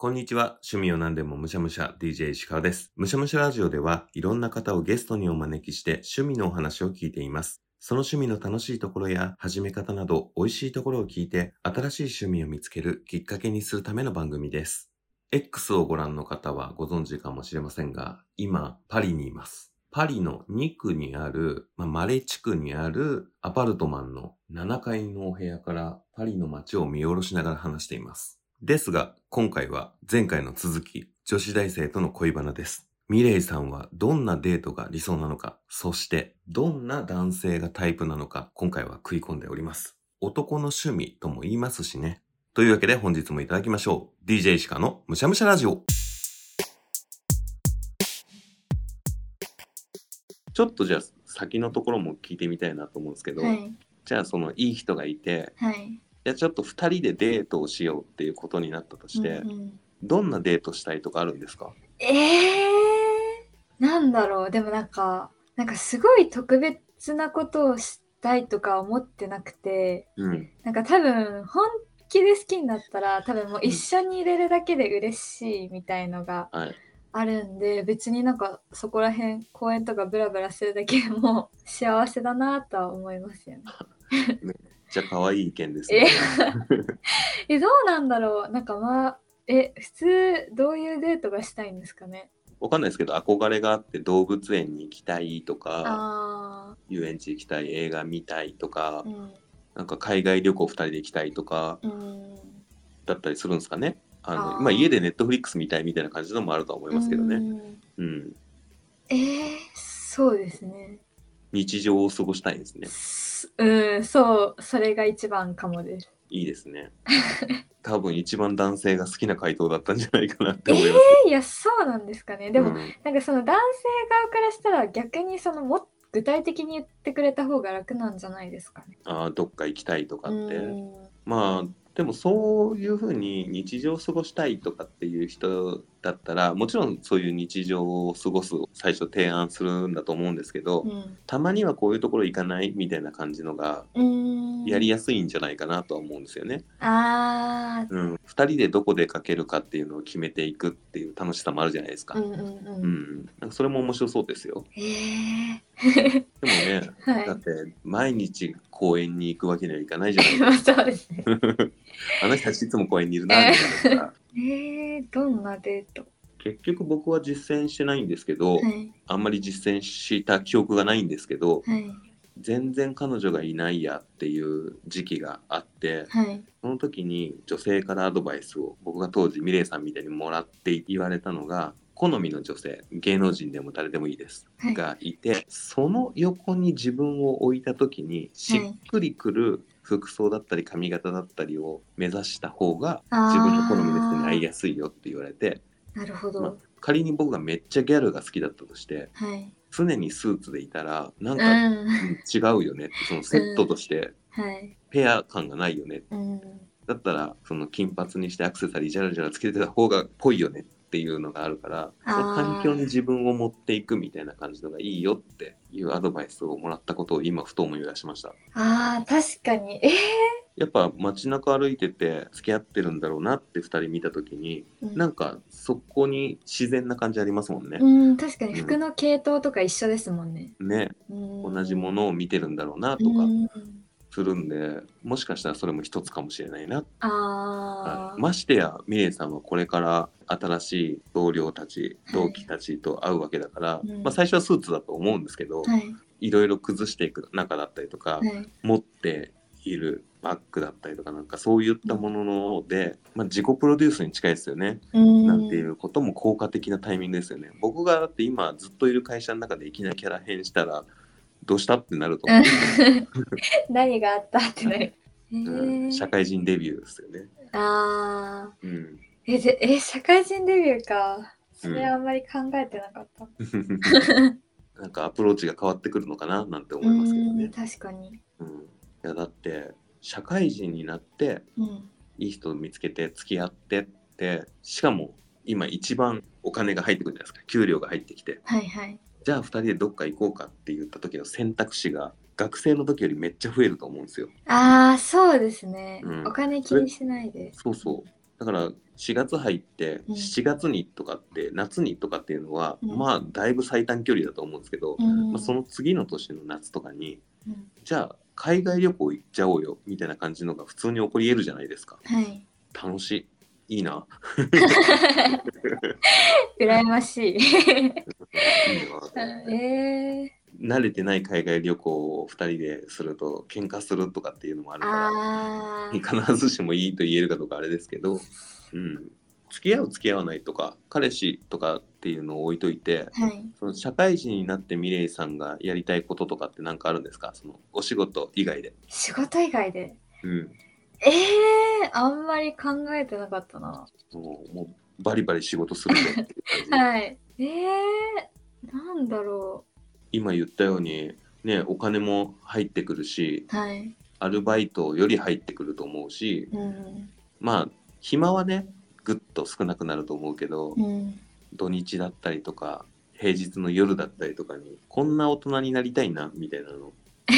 こんにちは。趣味を何でもむしゃむしゃ DJ 石川です。むしゃむしゃラジオではいろんな方をゲストにお招きして趣味のお話を聞いています。その趣味の楽しいところや始め方など美味しいところを聞いて新しい趣味を見つけるきっかけにするための番組です。X をご覧の方はご存知かもしれませんが、今パリにいます。パリの2区にある、まあ、マレ地区にあるアパルトマンの7階のお部屋からパリの街を見下ろしながら話しています。ですが、今回は前回の続き、女子大生との恋バナです。ミレイさんはどんなデートが理想なのか、そしてどんな男性がタイプなのか、今回は食い込んでおります。男の趣味とも言いますしね。というわけで本日もいただきましょう。DJ 石川のむしゃむしゃラジオ。ちょっとじゃあ先のところも聞いてみたいなと思うんですけど、はいじゃあそのいい人がいて、はい。じゃあちょっと二人でデートをしようっていうことになったとして、うんうんどんなデートしたいとかあるんですか？ええー、なんだろう。でもなんか、なんかすごい特別なことをしたいとか思ってなくて、うん。なんか多分本気で好きになったら多分もう一緒にいれるだけで嬉しいみたいのがはい。あるんで、別になんかそこら辺公園とかブラブラするだけでも幸せだなとは思いますよね。じゃあ可愛い意見ですね。え、どうなんだろう。なんかまあ、え、普通どういうデートがしたいんですかね？わかんないですけど、憧れがあって動物園に行きたいとか、あ遊園地行きたい、映画見たいとかあ、、うん。なんか海外旅行二人で行きたいとか、うんだったりするんですかね。あの、まあ家でネットフリックス見たいみたいな感じのもあるとは思いますけどね。うんうん。えー、そうですね。日常を過ごしたいですね。すうん、そう、それが一番かもです。いいですね。多分一番男性が好きな回答だったんじゃないかなってえ思います。ー、いや、そうなんですかね。でも、うんなんかその男性側からしたら逆にそのも具体的に言ってくれた方が楽なんじゃないですかね。あーどっか行きたいとかって。うんまあでもそういうふうに日常を過ごしたいとかっていう人だったらもちろんそういう日常を過ごす最初提案するんだと思うんですけど、うんたまにはこういうところ行かないみたいな感じのがうんやりやすいんじゃないかなとは思うんですよね。あーうん、2人でどこでかけるかっていうのを決めていくっていう楽しさもあるじゃないですか。うんうんううん。ん、なんかそれも面白そうですよ。えー、でもね、はいだって毎日公園に行くわけにはいかないじゃないまあですか。そうですね。あの人たちいつも公園にいるなみたいなさ。えー、どんなデート？結局僕は実践してないんですけど、はい。あんまり実践した記憶がないんですけどはい。全然彼女がいないやっていう時期があってはい。その時に女性からアドバイスを僕が当時ミレイさんみたいにもらって言われたのが好みの女性芸能人でも誰でもいいです、はい。がいてその横に自分を置いた時にしっくりくる服装だったり髪型だったりを目指した方が自分の好みの人に会いやすいよって言われてなるほど、まあ仮に僕がめっちゃギャルが好きだったとしてはい。常にスーツでいたらなんうか、違うよねってそのセットとしてはい。ペア感がないよねうん。だったらその金髪にしてアクセサリージャラジャラつけてた方がぽいよねっていうのがあるからその環境に自分を持っていくみたいな感じのがいいよっていうアドバイスをもらったことを今ふと思い出しました。あー確かに。えやっぱ街中歩いてて付き合ってるんだろうなって2人見た時にー、なんかそこに自然な感じありますもんね。うん確かに。うん。服の系統とか一緒ですもんね、ね。うん。同じものを見てるんだろうなとか。うんするんでもしかしたらそれも一つかもしれないな。あー。はい。ましてやミレイさんはこれから新しい同僚たちはい同期たちと会うわけだから、うん。まあ、最初はスーツだと思うんですけど、はい。い、ろいろ崩していく中だったりとか、はい持っているバッグだったりとかなんかそういったものので、まあ、自己プロデュースに近いですよね、うん。なんていうことも効果的なタイミングですよね。僕がだって今ずっといる会社の中でいきなりキャラ変したらどうしたってなると思う、何があったってなる、えうん。ー。社会人デビューですよね、あうん、ーえでえ社会人デビューか。それあんまり考えてなかった、なんかアプローチが変わってくるのかななんて思ういますけどね。ん。確かに。うん、いやだって社会人になってうん。いい人を見つけて付き合ってってしかも今一番お金が入ってくるじゃないですか。給料が入ってきて。はいはいじゃあ2人でどっか行こうかって言った時の選択肢が学生の時よりめっちゃ増えると思うんですよ。ああそうですね、うん。お金気にしないで。そうそう。だから4月入ってうん。7月にとかって、夏にとかっていうのは、うん。まあだいぶ最短距離だと思うんですけど、うん。まあ、その次の年の夏とかにうん。じゃあ海外旅行行っちゃおうよみたいな感じのが普通に起こり得るじゃないですか。はい。楽しいいいな羨ましい。いいなえ慣れてない海外旅行を2人ですると喧嘩するとかっていうのもあー、るから必ずしもいいと言えるかどうかあれですけど、うん、付き合う付き合わないとか彼氏とかっていうのを置いといてはい。その社会人になってミレイさんがやりたいこととかって何かあるんですか？そのお仕事以外で。仕事以外で。うん、ええー、あんまり考えてなかったな。もうもうバリバリ仕事するぞっていう感じはい。ええー、なんだろ今言ったように、ね、お金も入ってくるしう。はい。アルバイトより入ってくると思うしうん。まあ暇はねぐっと少なくなると思うけど、うん。土日だったりとか平日の夜だったりとかにこんな大人になりたいなみたいなの イ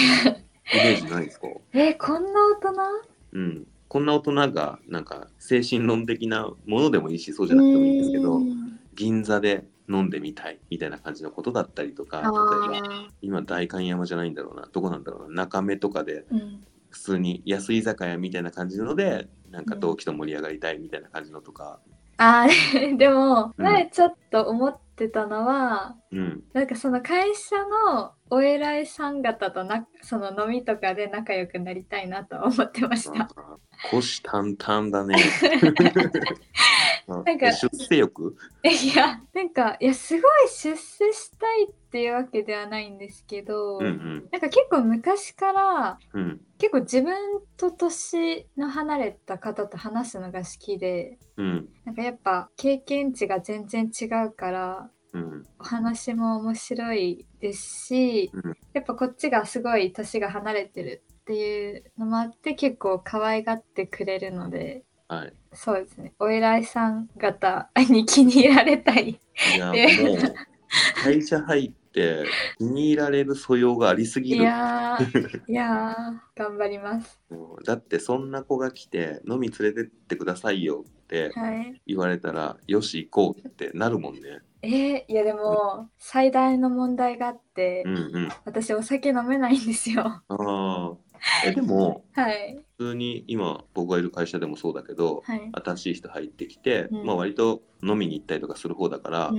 メージないですか？えー、こんな大人？うん。こんな大人がなんか精神論的なものでもいいしそうじゃなくてもいいんですけどうん。銀座で飲んでみたいみたいな感じのことだったりとか例えばあ今代官山じゃないんだろうなどこなんだろうな中目とかで。普通に安い居酒屋みたいな感じのでなんか同期と盛り上がりたいみたいな感じのとか、あー でも、うん前ちょっと思ってたのは、うん、なんかその会社のお偉いさん方となその飲みとかで仲良くなりたいなとは思ってました。虎視眈々だね。あなんかえ出世欲？いやなんかいやすごい出世したいっていうわけではないんですけど、うんうん。なんか結構昔からうん。結構自分と年の離れた方と話すのが好きでうん。なんかやっぱ経験値が全然違うからうん。お話も面白いですし、うん。やっぱこっちがすごい年が離れてるっていうのもあって結構可愛がってくれるのではい。そうですねお偉いさん方に気に入られたい。いやえもう会社入って気に入られる素養がありすぎいる。やーいやー頑張ります。だってそんな子が来て飲み連れてってくださいよってはい。言われたらよし行こうってなるもんね。えー、いやでも最大の問題があって、うんうん。私お酒飲めないんですよ。ああ。えでも はい普通に今僕がいる会社でもそうだけど、はい。新しい人入ってきて、うん。まあ割と飲みに行ったりとかする方だから、う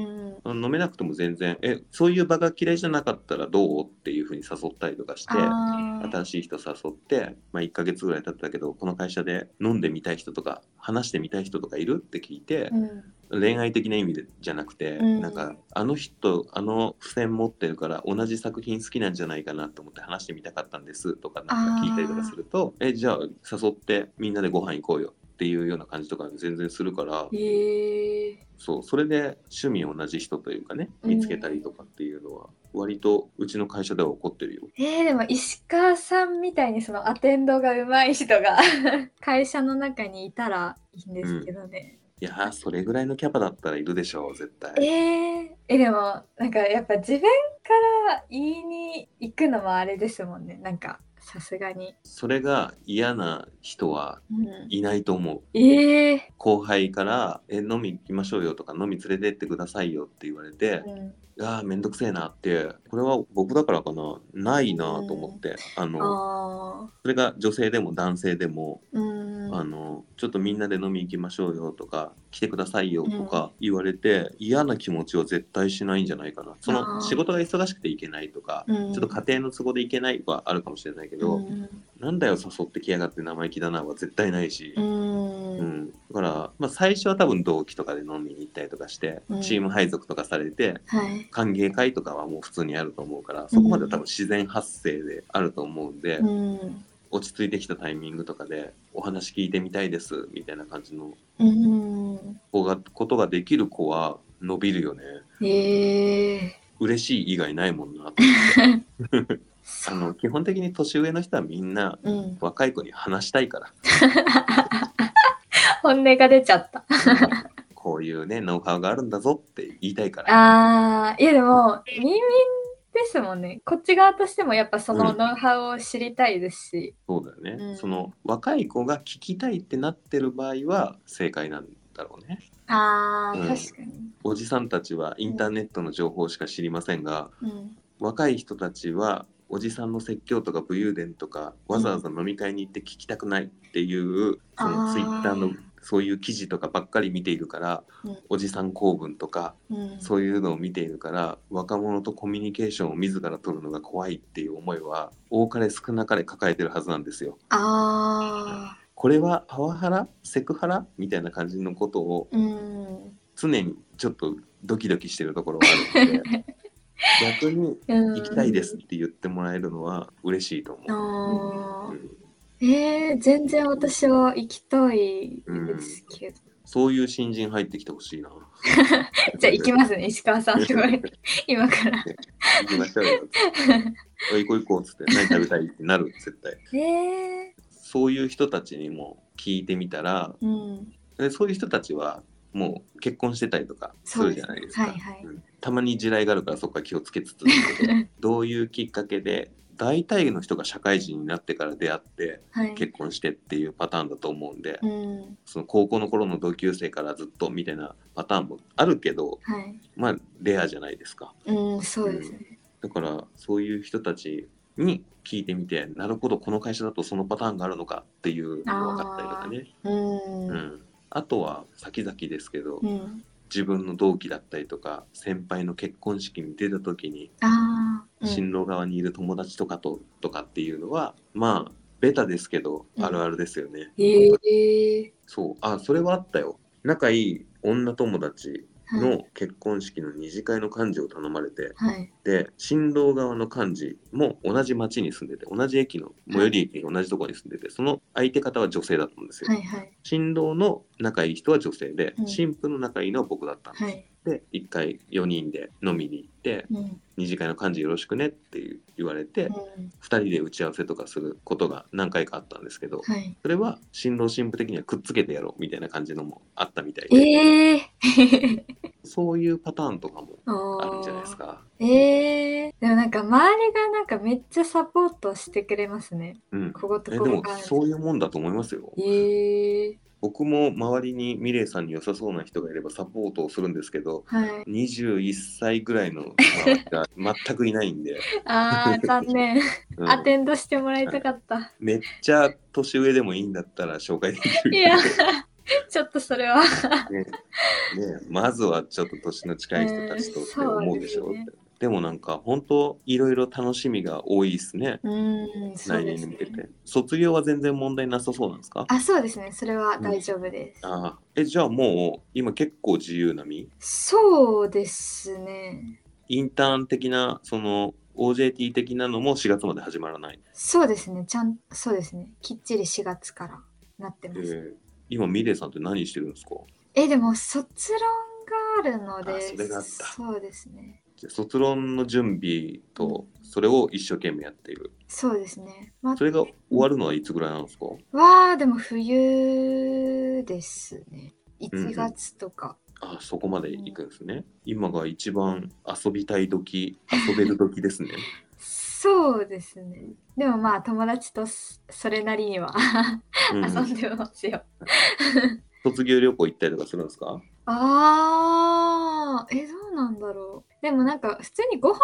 ん。飲めなくても全然えそういう場が嫌いじゃなかったらどうっていうふうに誘ったりとかして新しい人誘って、まあ、1ヶ月ぐらい経ったけどこの会社で飲んでみたい人とか話してみたい人とかいるって聞いて、うん。恋愛的な意味でじゃなくて、うん。なんかあの人あの付箋持ってるから同じ作品好きなんじゃないかなと思って話してみたかったんですとかなんか聞いたりとかするとえじゃあ誘ってみんなでご飯行こうよっていうような感じとか全然するから。えー、そうそれで趣味同じ人というかね見つけたりとかっていうのは割とうちの会社では起こってるよ。えー、でも石川さんみたいにそのアテンドが上手い人が 会社の中にいたらいいんですけどね。いやーそれぐらいのキャパだったらいるでしょう絶対。えー、えでもなんかやっぱ自分から言いに行くのもあれですもんねなんかさすがに。それが嫌な人はうん、いないと思う。えー、後輩から「え飲み行きましょうよ」とか「飲み連れてってくださいよ」って言われてうん、「ああめんどくせえな」ってこれは僕だからかな。ないなと思って、あのあそれが女性でも男性でもあのちょっとみんなで飲み行きましょうよとか来てくださいよとか言われて、嫌な気持ちは絶対しないんじゃないかな。その仕事が忙しくて行けないとか、うん。ちょっと家庭の都合で行けないはあるかもしれないけど、うん。なんだよ誘ってきやがって生意気だなは絶対ないし、うん。うん。だから、まあ、最初は多分同期とかで飲みに行ったりとかして、うん。チーム配属とかされてはい。歓迎会とかはもう普通にあると思うからそこまでは多分自然発生であると思うんで、うん。落ち着いてきたタイミングとかでお話聞いてみたいですみたいな感じのうん。子がことができる子は伸びるよね。え嬉しい以外ないもんな。あの基本的に年上の人はみんなー、うん、若い子に話したいから。本音が出ちゃった。こういうねノウハウがあるんだぞって言いたいからあーいやでもみんみんですもんね。こっち側としてもやっぱそのうんノウハウを知りたいですし。そうだよね、うんその若い子が聞きたいってなってる場合は正解なんだろうねああ、うん確かに。おじさんたちはインターネットの情報しか知りませんが、うん。若い人たちはおじさんの説教とか武勇伝とかわざわざ飲み会に行って聞きたくないっていう、そのツイッターのそういう記事とかばっかり見ているから、うんおじさん公文とかうん、そういうのを見ているから若者とコミュニケーションを自ら取るのが怖いっていう思いは多かれ少なかれ抱えてるはずなんですよ。ああ、これはパワハラセクハラみたいな感じのことをうん。常にちょっとドキドキしてるところがあるので 逆にうん、行きたいですって言ってもらえるのは嬉しいと思う。うんえー、全然私は行きたいですけど。そういう新人入ってきてほしいな。じゃあ行きますね、石川さんとか 今から。行きましょうよ。行こう行こうっつって何食べたいってなる絶対。えそういう人たちにも聞いてみたらー、うん。でそういう人たちはもう結婚してたりとかするじゃないですか。はいはいうんたまに地雷があるからそこは気をつけつつ どういうきっかけで大体の人が社会人になってから出会ってはい。結婚してっていうパターンだと思うんで、うん。その高校の頃の同級生からずっとみたいなパターンもあるけどはい。まあレアじゃないですか。うん、そうですね。だからそういう人たちに聞いてみてなるほどこの会社だとそのパターンがあるのかっていうのが分かったりとかね。う。ん、あとは先々ですけど、うん、自分の同期だったりとか先輩の結婚式に出た時に新郎側にいる友達とかととかっていうのはまあベタですけどうんあるあるですよね。ええそうあそれはあったよ。仲いい女友達はい。の結婚式の二次会の幹事を頼まれて、はい。で新郎側の幹事も同じ町に住んでて同じ駅の最寄り駅に同じところに住んでてその相手方は女性だったんですよ。はい。はい。新郎の仲いい人は女性で、うん新婦の仲いいのは僕だったんです。はい。で1回4人で飲みに行ってうん。「二次会の幹事よろしくね」って言われて、うん。2人で打ち合わせとかすることが何回かあったんですけど、はい。それは新郎新婦的にはくっつけてやろうみたいな感じのもあったみたいで、ええ そういうパターンとかもー。あるんじゃないですか。ええでもなんか周りがなんかめっちゃサポートしてくれますね。うん、こことえでも。そういうもんだと思いますよ。ええ僕も周りにミレイさんに良さそうな人がいればサポートをするんですけどはい。21歳ぐらいの周りが全くいないんで、ああ、残念。うんアテンドしてもらいたかった。めっちゃ年上でもいいんだったら紹介できるいや、ちょっとそれは。ねねまずはちょっと年の近い人たちとって思うでしょうって、うんそうでもなんか本当いろいろ楽しみが多いですねうーん、来年に向けて、卒業は全然問題なさそうなんですか？あ、そうですね。それは大丈夫です。ああえじゃあもう今結構自由な身？そうですね。インターン的なその OJT 的なのも4月まで始まらない、そうですね。ちゃん、そうですね。きっちり4月からなってえます。ー今ミレイさんって何してるんですか？え、でも卒論があるのあで、そうですね。じゃあ卒論の準備とそれを一生懸命やっているそうですね。まそれが終わるのはいつぐらいなんですか？わあ、でも冬ですね。うんうん1月とか。あそこまで行くんですね。今が一番遊びたい時、遊べる時ですね。そうですね。でもまあ友達とそそれなりにはうん遊んでますよ。卒業旅行行ったりとかするんですか？あー、え、どうなんだろう。でもなんか普通にご飯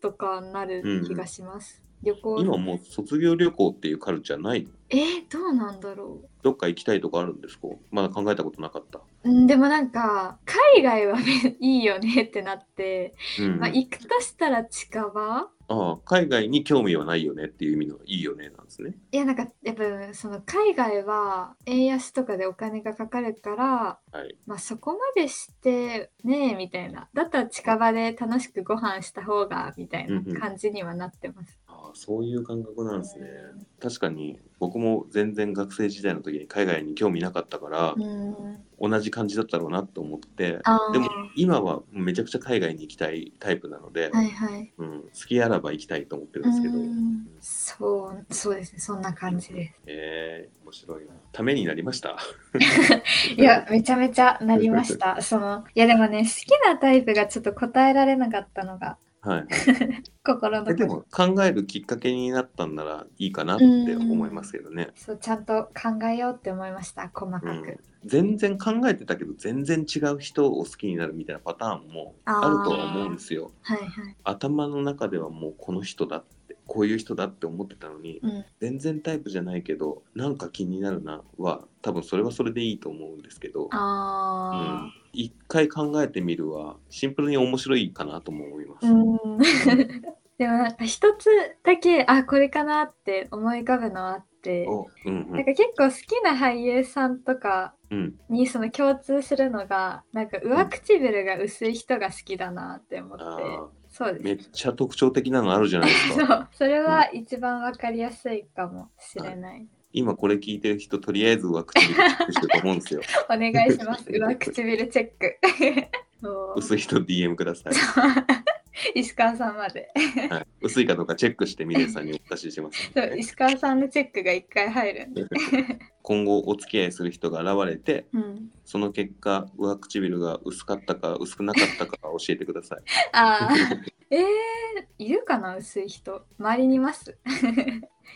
とかなる気がします。旅行。今もう卒業旅行っていうカルチャーないの？えーどうなんだろどっか行きたいとこあるんですか？まだ考えたことなかった。う。うんでもなんか海外はねいいよねってなって、うんまあ、行くとしたら近場？ああ海外に興味はないよねっていう意味のいいよねなんですね。いやなんかやっぱその海外は円安とかでお金がかかるから、はい。まあ、そこまでしてねえみたいなだったら近場で楽しくご飯した方がみたいな感じにはなってます。ああそういう感覚なんですね。確かに僕も全然学生時代の時に海外に興味なかったからう、ん、同じ感じだったろうなと思って、でも今はめちゃくちゃ海外に行きたいタイプなので、はいはい。うん、好きあらば行きたいと思ってるんですけど、うんそうそうですねそんな感じです。えー、面白いな。ためになりました？いやめちゃめちゃなりました。そのいやでもね好きなタイプがちょっと答えられなかったのがはいはい。心のえでも考えるきっかけになったんならいいかなって思いますけどね。そうちゃんと考えようって思いました細かく、うん、全然考えてたけど全然違う人を好きになるみたいなパターンもあるとは思うんですよ。はいはい頭の中ではもうこの人だってこういう人だって思ってたのにうん。全然タイプじゃないけどなんか気になるなは多分それはそれでいいと思うんですけど、うあん、一回考えてみるはシンプルに面白いかなとも思います。でもなんか一つだけあこれかなって思い浮かぶのはあっておうんうなんんか結構好きな俳優さんとかうん、にその共通するのがなんか上唇が薄い人が好きだなって思って、そうです。めっちゃ特徴的なのあるじゃないですそか。う。それは一番わかりやすいかもしれない、今これ聞いてる人とりあえず上唇チェックしてると思うんですよ。お願いします。上唇チェック。そう。薄い人 DM ください。石川さんまで。はい、薄いかどうかチェックしてミレイさんにお渡ししますね、そう石川さんのチェックが一回入るんで、今後お付き合いする人が現れてうん、その結果上唇が薄かったか薄くなかったか教えてください。あー。えー、いるかな薄い人。周りにいます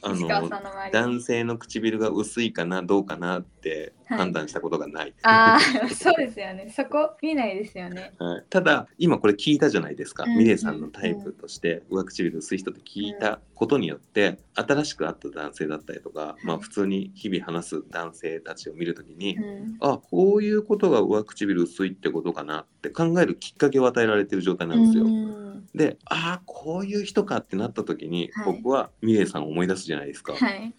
あの男性の唇が薄いかなどうかなってはい。判断したことがない。ああそうですよね。そこ見ないですよね。はい、ただ今これ聞いたじゃないですか、うん。ミレイさんのタイプとして上唇薄い人って聞いたことによって新しく会った男性だったりとか、まあ、普通に日々話す男性たちを見るときに、うん。あこういうことが上唇薄いってことかなって考えるきっかけを与えられてる状態なんですよ。うん。でああこういう人かってなった時に、はい。僕はミレイさんを思い出すじゃないですか。はい。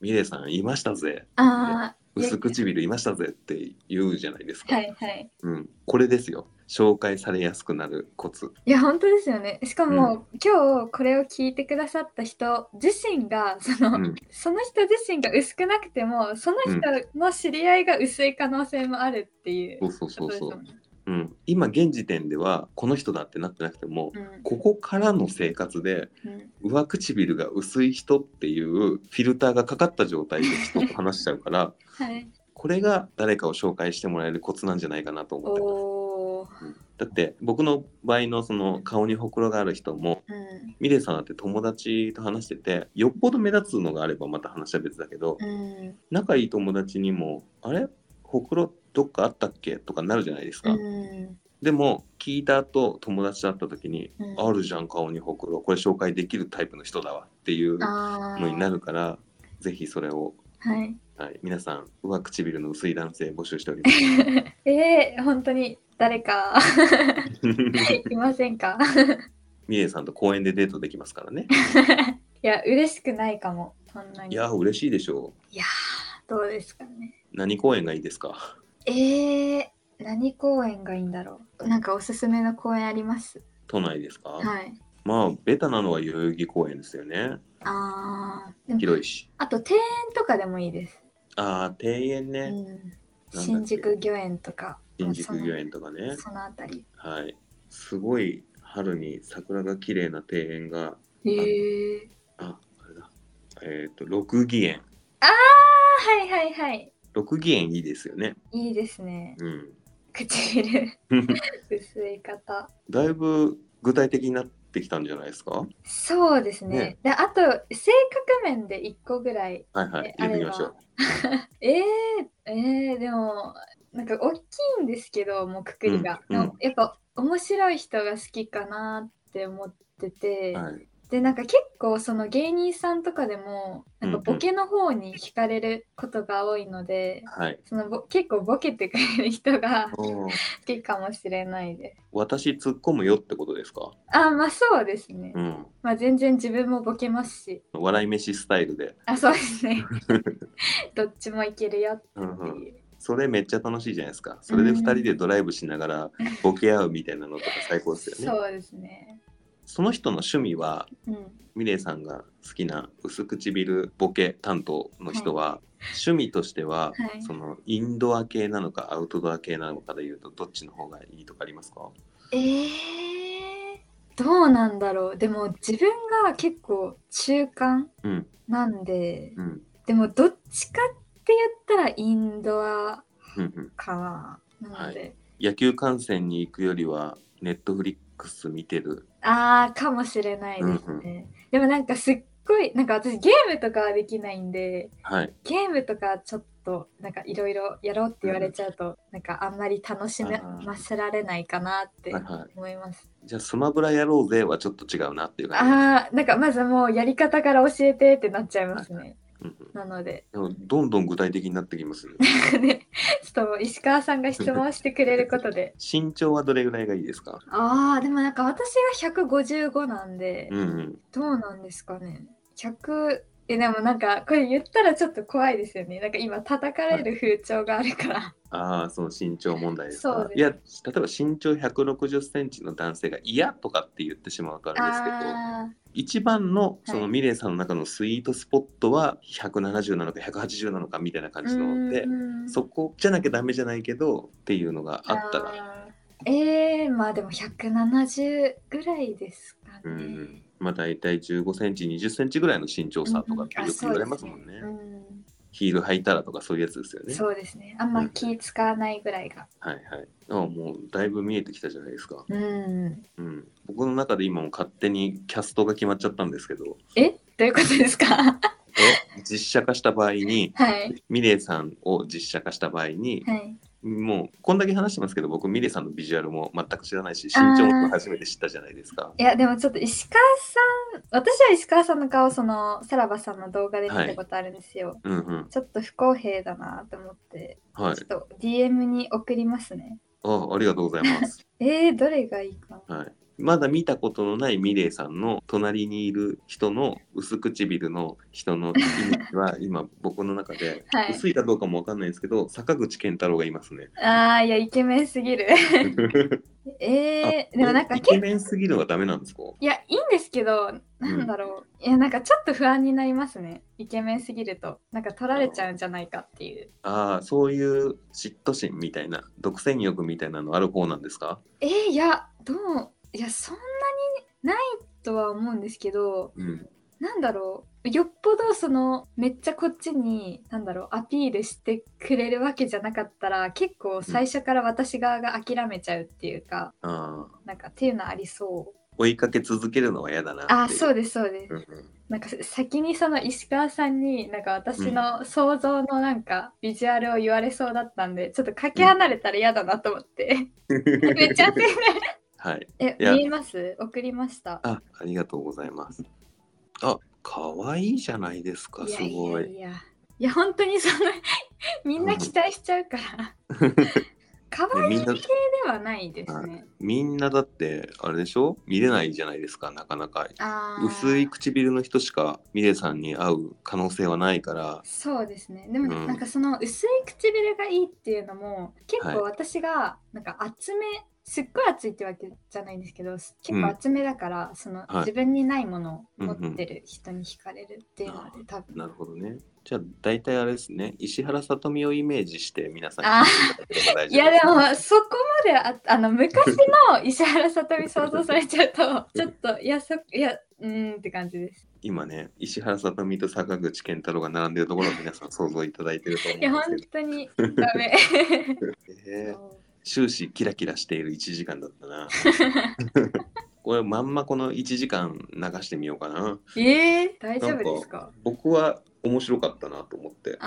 ミレイさんいましたぜ。ああ薄唇いましたぜって言うじゃないですか。はいはい。うん、これですよ。紹介されやすくなるコツ。いや本当ですよね。しかも、今日これを聞いてくださった人自身がその、うん。その人自身が薄くなくてもその人の知り合いが薄い可能性もあるっていうそうそうそうそううん、今現時点ではこの人だってなってなくても、うん。ここからの生活でうん。上唇が薄い人っていうフィルターがかかった状態で人と話しちゃうからはい。これが誰かを紹介してもらえるコツなんじゃないかなと思ってます。だって僕の場合のその顔にほくろがある人もうん。ミレイさんだって友達と話しててよっぽど目立つのがあればまた話は別だけど、うん。仲いい友達にも「あれ？ほくろどっかあったっけ?」とかなるじゃないですか。うんでも聞いた後友達と会った時に「うんあるじゃん顔にほくろこれ紹介できるタイプの人だわ」っていうのになるからぜひそれを、はいはい、皆さん上唇の薄い男性募集しております。えー、本当に誰か いませんか？ミレイさんと公園でデートできますからね。いや嬉しくないかもそんなにいや嬉しいでしょいやーどうですかねう。何公園がいいですか？えー、何公園がいいんだろう？なんかおすすめの公園あります？都内ですか、はいまあベタなのは代々木公園ですよね。あーでも広いし。あと庭園とかでもいいです、ああ庭園ね。うん、け？新宿御苑とか新宿御苑とかね。そのあたりはい。すごい春に桜が綺麗な庭園がへえあ、あれだ。えっ、と、六義園。あーはいはいはい六義園いいですよね。いいですねうん。唇 薄い方だいぶ具体的になってきたんじゃないですか？そうですねねであと性格面で1個ぐらいはいはいえ。入れてみましょう。えー、えー、でもなんか大きいんですけどもうくくりが、うんうんやっぱ面白い人が好きかなって思ってて、はい。でなんか結構その芸人さんとかでもなんかボケの方に惹かれることが多いので、はい。そのぼ結構ボケてくれる人が好きかもしれないです。私突っ込むよってことですか？あまあそうですね。うん。まあ全然自分もボケますし。笑い飯スタイルで。あそうですね。どっちもいけるよってうんうんいう。それめっちゃ楽しいじゃないですか。それで2人でドライブしながらボケ合うみたいなのとか最高ですよね。そうですね。その人の趣味はうん。ミレイさんが好きな薄唇ボケ担当の人は、趣味としては、はい。そのインドア系なのかアウトドア系なのかでいうとどっちの方がいいとかありますか？えー、どうなんだろう。でも自分が結構中間うん。なんで、うん。でもどっちかって言ったらインドアうんうん。かな。なので、野球観戦に行くよりはネットフリックス見てるあーかもしれないですね。でもなんかすっごいなんか私ゲームとかはできないんではい。ゲームとかちょっとなんかいろいろやろうって言われちゃうと、なんかあんまり楽しめあーませられないかなってはいはい。思います。じゃあスマブラやろうぜはちょっと違うなっていう感じ。ああなんかまずもうやり方から教えてってなっちゃいますね。なので。どんどん具体的になってきますね。ねちょっと石川さんが質問してくれることで。身長はどれぐらいがいいですか？ああでもなんか私が155なんで、うんうん。どうなんですかね。100えでもなんかこれ言ったらちょっと怖いですよね。なんか今叩かれる風潮があるから、ああ、その身長問題です。か。そうです。いや、例えば身長160センチの男性が嫌とかって言ってしまうとあれですけど、あ一番のそのはいミレイさんの中のスイートスポットは170なのか180なのかみたいな感ーじなので、そこじゃなきゃダメじゃないけどっていうのがあったら、えー、まあでも170ぐらいですかね。まあ大体15センチ、20センチぐらいの身長差とかってよく言われますもんね。うんヒール履いたらとかそういうやつですよね。そうですね。あんま気使わないぐらいが。はいはい。あもうだいぶ見えてきたじゃないですか。うん。うん。僕の中で今も勝手にキャストが決まっちゃったんですけど、え？どういうことですか？え？実写化した場合に、はい。ミレイさんを実写化した場合に、はい。もうこんだけ話してますけど僕ミレイさんのビジュアルも全く知らないし身長も初めて知ったじゃないですか。いや、でもちょっと石川さん、私は石川さんの顔、その、さらばさんの動画で見たことあるんですよ。うんうん。ちょっと不公平だなと思って、はいちょ。っと DM に送りますね。あありがとうございます。えー、どれがいいかな。はい。まだ見たことのないミレイさんの隣にいる人の薄唇の人のイメージは今僕の中で、はい薄いかどうかもわかんないんですけど坂口健太郎がいますね。あー、いや、イケメンすぎる。えー、でもなんかイケメンすぎるのはダメなんですか？いや、いいんですけど、なんだろう。いや、なんかちょっと不安になりますね。イケメンすぎると。なんか取られちゃうんじゃないかっていう。ああそういう嫉妬心みたいな独占欲みたいなのある方なんですか？えー、いや、どういや、そんなにないとは思うんですけど、うん。なんだろう。よっぽどそのめっちゃこっちになんだろうアピールしてくれるわけじゃなかったら結構最初から私側が諦めちゃうっていうか、ああ。なんかっていうのありそう。追いかけ続けるのは嫌だなあそうですそうです、うんうん。なんか先にその石川さんになんか私の想像のなんかビジュアルを言われそうだったん。でちょっとかけ離れたら嫌だなと思って、めっちゃ焦るはい。え見えます？送りました。あ、ありがとうございます。あ、可愛いじゃないですか、すいやいごい。や。いやい。や本当にその みんな期待しちゃうから。可愛い系ではないですね。みんなだって、あれでしょ？見れないじゃないですか、なかなか。薄い唇の人しかミレさんに会う可能性はないから、そうですね。でもうん。なんかその薄い唇がいいっていうのも結構は私がなんか厚めすっごい厚いってわけじゃないんですけど結構厚めだから、そのはい。自分にないものを持うんうんってる人に惹かれるっていうので多分。なるほどね。じゃあ、大体あれですね、石原さとみをイメージして皆さんいやでもそこまでああの昔の石原さとみ想像されちゃうとちょっといやそいやうーんって感じです。今ね、石原さとみと坂口健太郎が並んでるところを皆さん想像いただいてると思うんいや本ですけ当にダメ。ど、えー終始キラキラしている1時間だったな。これまんまこの1時間流してみようかな。えー、大丈夫ですか僕は面白かったなと思って。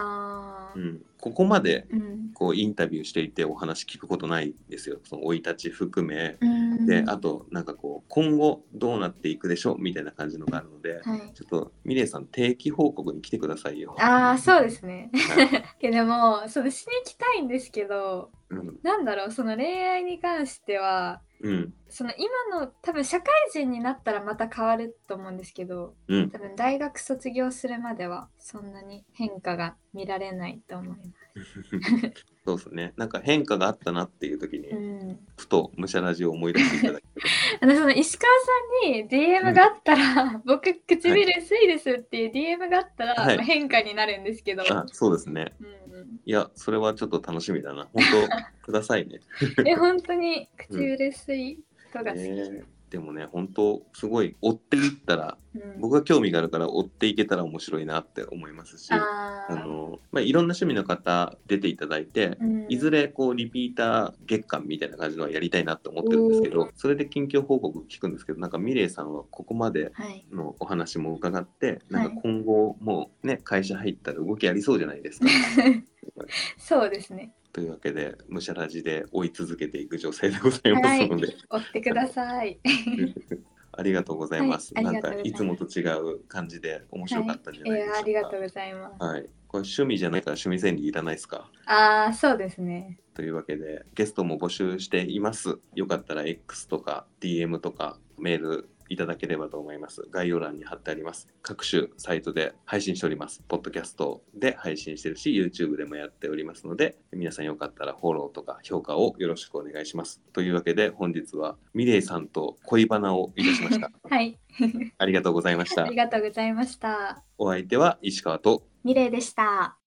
うん、ここまでうんこうインタビューしていてお話聞くことないんですよ。その生い立ち含め。うんで、あとなんかこう今後どうなっていくでしょうみたいな感じのがあるので、はいちょっとミレイさん定期報告に来てくださいよ。ああそうですね。はい けどもそのしに行きたいんですけどうんなんだろうその恋愛に関してはうん。その今の多分社会人になったらまた変わると思うんですけどうん。多分大学卒業するまではそんなに変化が見られないと思います。そうですね。なんか変化があったなっていう時に、うん、ふと武者ラジオを思い出していただける あのその石川さんに DM があったら、僕唇薄いですっていう DM があったら、はい。まあ変化になるんですけど、そうですね。うんうんいや、それはちょっと楽しみだな。本当 くださいね。え本当に唇薄い人が好き。ねでもね本当すごい追っていったらうん、僕が興味があるから追っていけたら面白いなって思いますしあの、まあ、いろんな趣味の方出ていただいてうんいずれこうリピーター月間みたいな感じのはやりたいなって思ってるんですけおどそれで近況報告聞くんですけどなんかミレイさんはここまではい。のお話も伺ってなんか今後もうね会社入ったら動きありそうじゃないですか。そうですね。というわけでむしゃらじで追い続けていく女性でございますので、追ってください。ありがとうございます。はいあなんかいつもと違う感じで面白かったんじゃないでしょうか。ありがとうございます。はい。これ趣味じゃないから趣味整理いらないですか？ああ、そうですね。というわけでゲストも募集しています。よかったら X とか DM とかメールいただければと思います。概要欄に貼ってあります。各種サイトで配信しております。ポッドキャストで配信してるし、YouTube でもやっておりますので、皆さんよかったらフォローとか評価をよろしくお願いします。というわけで本日はミレイさんと恋バナをいたしました。はい。ありがとうございましたあり。がとうございました。お相手は石川とミレイでした。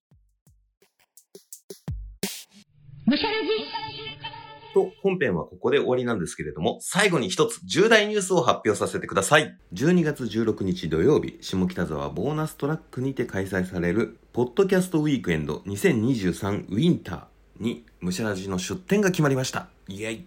と本編はここで終わりなんですけれども、最後に一つ重大ニュースを発表させてください。12月16日土曜日、下北沢ボーナストラックにて開催される、ポッドキャストウィークエンド2023ウィンターに、ムシャラジの出展が決まりました。イエイ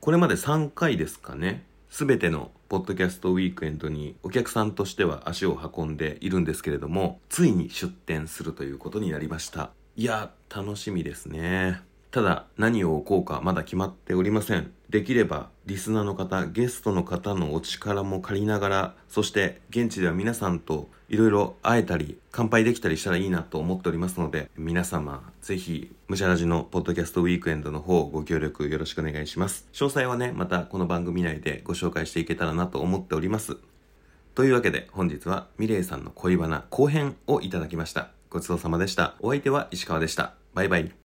これまで3回ですかね。すべてのポッドキャストウィークエンドにお客さんとしては足を運んでいるんですけれども、ついに出展するということになりました。いや、楽しみですね。ただ、何を置こうかまだ決まっておりません。できれば、リスナーの方、ゲストの方のお力も借りながら、そして、現地では皆さんといろいろ会えたり、乾杯できたりしたらいいなと思っておりますので、皆様、ぜひ、ムシャラジのポッドキャストウィークエンドの方、ご協力よろしくお願いします。詳細はね、またこの番組内でご紹介していけたらなと思っております。というわけで本日はミレイさんの恋バナ後編をいただきました。ごちそうさまでした。お相手は石川でした。バイバイ。